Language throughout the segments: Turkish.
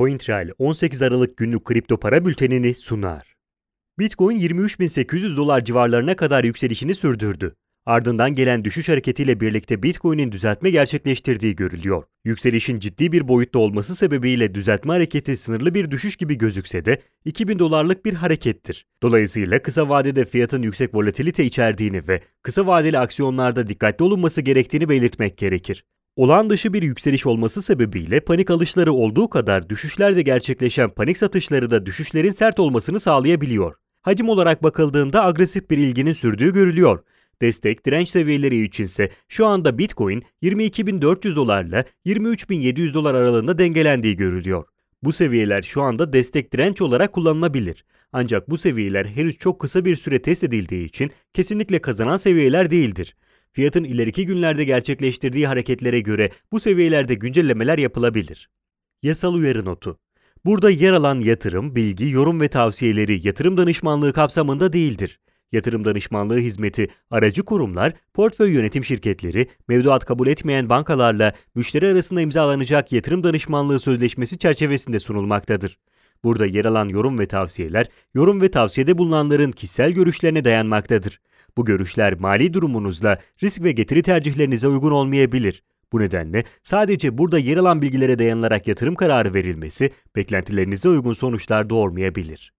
CoinTrail 18 Aralık günlük kripto para bültenini sunar. Bitcoin 23.800 dolar civarlarına kadar yükselişini sürdürdü. Ardından gelen düşüş hareketiyle birlikte Bitcoin'in düzeltme gerçekleştirdiği görülüyor. Yükselişin ciddi bir boyutta olması sebebiyle düzeltme hareketi sınırlı bir düşüş gibi gözükse de 2000 dolarlık bir harekettir. Dolayısıyla kısa vadede fiyatın yüksek volatilite içerdiğini ve kısa vadeli aksiyonlarda dikkatli olunması gerektiğini belirtmek gerekir. Olağan dışı bir yükseliş olması sebebiyle panik alışları olduğu kadar düşüşlerde gerçekleşen panik satışları da düşüşlerin sert olmasını sağlayabiliyor. Hacim olarak bakıldığında agresif bir ilginin sürdüğü görülüyor. Destek direnç seviyeleri içinse şu anda Bitcoin 22.400 dolarla 23.700 dolar aralığında dengelendiği görülüyor. Bu seviyeler şu anda destek direnç olarak kullanılabilir. Ancak bu seviyeler henüz çok kısa bir süre test edildiği için kesinlikle kazanan seviyeler değildir. Fiyatın ileriki günlerde gerçekleştirdiği hareketlere göre bu seviyelerde güncellemeler yapılabilir. Yasal uyarı notu Burada yer alan yatırım, bilgi, yorum ve tavsiyeleri yatırım danışmanlığı kapsamında değildir. Yatırım danışmanlığı hizmeti aracı kurumlar, portföy yönetim şirketleri, mevduat kabul etmeyen bankalarla müşteri arasında imzalanacak yatırım danışmanlığı sözleşmesi çerçevesinde sunulmaktadır. Burada yer alan yorum ve tavsiyeler, yorum ve tavsiyede bulunanların kişisel görüşlerine dayanmaktadır. Bu görüşler mali durumunuzla risk ve getiri tercihlerinize uygun olmayabilir. Bu nedenle sadece burada yer alan bilgilere dayanılarak yatırım kararı verilmesi beklentilerinize uygun sonuçlar doğurmayabilir.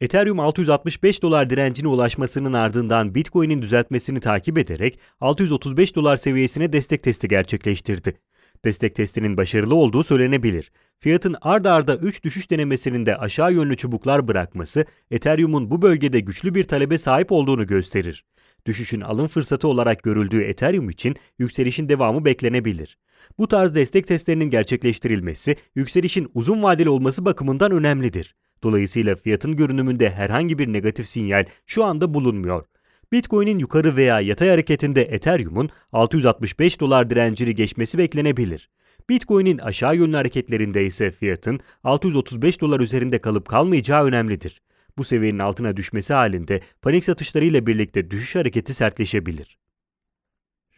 Ethereum 665 dolar direncine ulaşmasının ardından Bitcoin'in düzeltmesini takip ederek 635 dolar seviyesine destek testi gerçekleştirdi. Destek testinin başarılı olduğu söylenebilir. Fiyatın ard arda 3 düşüş denemesinin de aşağı yönlü çubuklar bırakması Ethereum'un bu bölgede güçlü bir talebe sahip olduğunu gösterir. Düşüşün alım fırsatı olarak görüldüğü Ethereum için yükselişin devamı beklenebilir. Bu tarz destek testlerinin gerçekleştirilmesi yükselişin uzun vadeli olması bakımından önemlidir. Dolayısıyla fiyatın görünümünde herhangi bir negatif sinyal şu anda bulunmuyor. Bitcoin'in yukarı veya yatay hareketinde Ethereum'un 665 dolar direncini geçmesi beklenebilir. Bitcoin'in aşağı yönlü hareketlerinde ise fiyatın 635 dolar üzerinde kalıp kalmayacağı önemlidir. Bu seviyenin altına düşmesi halinde panik satışlarıyla birlikte düşüş hareketi sertleşebilir.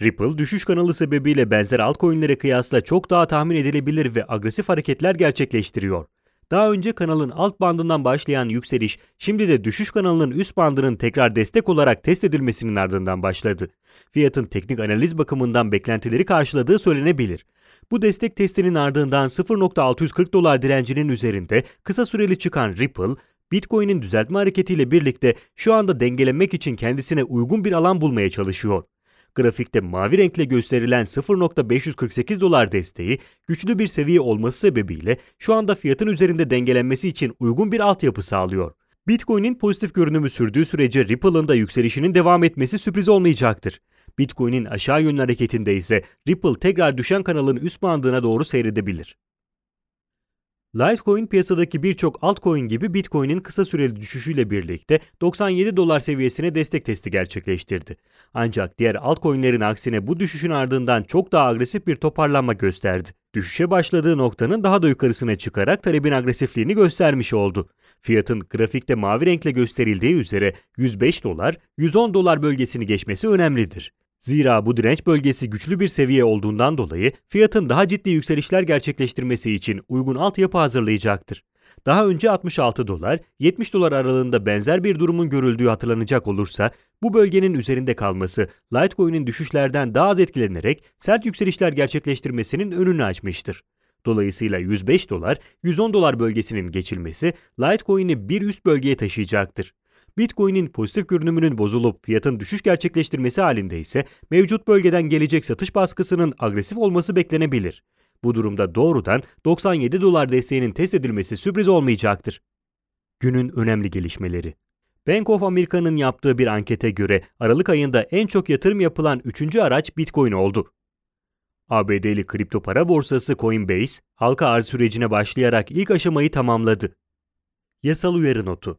Ripple, düşüş kanalı sebebiyle benzer altcoin'lere kıyasla çok daha tahmin edilebilir ve agresif hareketler gerçekleştiriyor. Daha önce kanalın alt bandından başlayan yükseliş, şimdi de düşüş kanalının üst bandının tekrar destek olarak test edilmesinin ardından başladı. Fiyatın teknik analiz bakımından beklentileri karşıladığı söylenebilir. Bu destek testinin ardından 0.640 dolar direncinin üzerinde kısa süreli çıkan Ripple, Bitcoin'in düzeltme hareketiyle birlikte şu anda dengelemek için kendisine uygun bir alan bulmaya çalışıyor. Grafikte mavi renkle gösterilen 0.548 dolar desteği güçlü bir seviye olması sebebiyle şu anda fiyatın üzerinde dengelenmesi için uygun bir altyapı sağlıyor. Bitcoin'in pozitif görünümü sürdüğü sürece Ripple'ın da yükselişinin devam etmesi sürpriz olmayacaktır. Bitcoin'in aşağı yönlü hareketinde ise Ripple tekrar düşen kanalın üst bandına doğru seyredebilir. Litecoin piyasadaki birçok altcoin gibi Bitcoin'in kısa süreli düşüşüyle birlikte 97 dolar seviyesine destek testi gerçekleştirdi. Ancak diğer altcoin'lerin aksine bu düşüşün ardından çok daha agresif bir toparlanma gösterdi. Düşüşe başladığı noktanın daha da yukarısına çıkarak talebin agresifliğini göstermiş oldu. Fiyatın grafikte mavi renkle gösterildiği üzere 105 dolar, 110 dolar bölgesini geçmesi önemlidir. Zira bu direnç bölgesi güçlü bir seviye olduğundan dolayı fiyatın daha ciddi yükselişler gerçekleştirmesi için uygun altyapı hazırlayacaktır. Daha önce 66 dolar, 70 dolar aralığında benzer bir durumun görüldüğü hatırlanacak olursa, bu bölgenin üzerinde kalması Litecoin'in düşüşlerden daha az etkilenerek sert yükselişler gerçekleştirmesinin önünü açmıştır. Dolayısıyla 105 dolar, 110 dolar bölgesinin geçilmesi Litecoin'i bir üst bölgeye taşıyacaktır. Bitcoin'in pozitif görünümünün bozulup fiyatın düşüş gerçekleştirmesi halinde ise mevcut bölgeden gelecek satış baskısının agresif olması beklenebilir. Bu durumda doğrudan 97 dolar desteğinin test edilmesi sürpriz olmayacaktır. Günün önemli gelişmeleri Bank of America'nın yaptığı bir ankete göre Aralık ayında en çok yatırım yapılan üçüncü araç Bitcoin oldu. ABD'li kripto para borsası Coinbase, halka arz sürecine başlayarak ilk aşamayı tamamladı. Yasal uyarı notu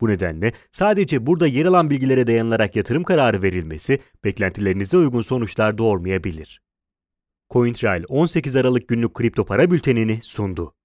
Bu nedenle sadece burada yer alan bilgilere dayanılarak yatırım kararı verilmesi beklentilerinize uygun sonuçlar doğurmayabilir. CoinTrail 18 Aralık günlük kripto para bültenini sundu.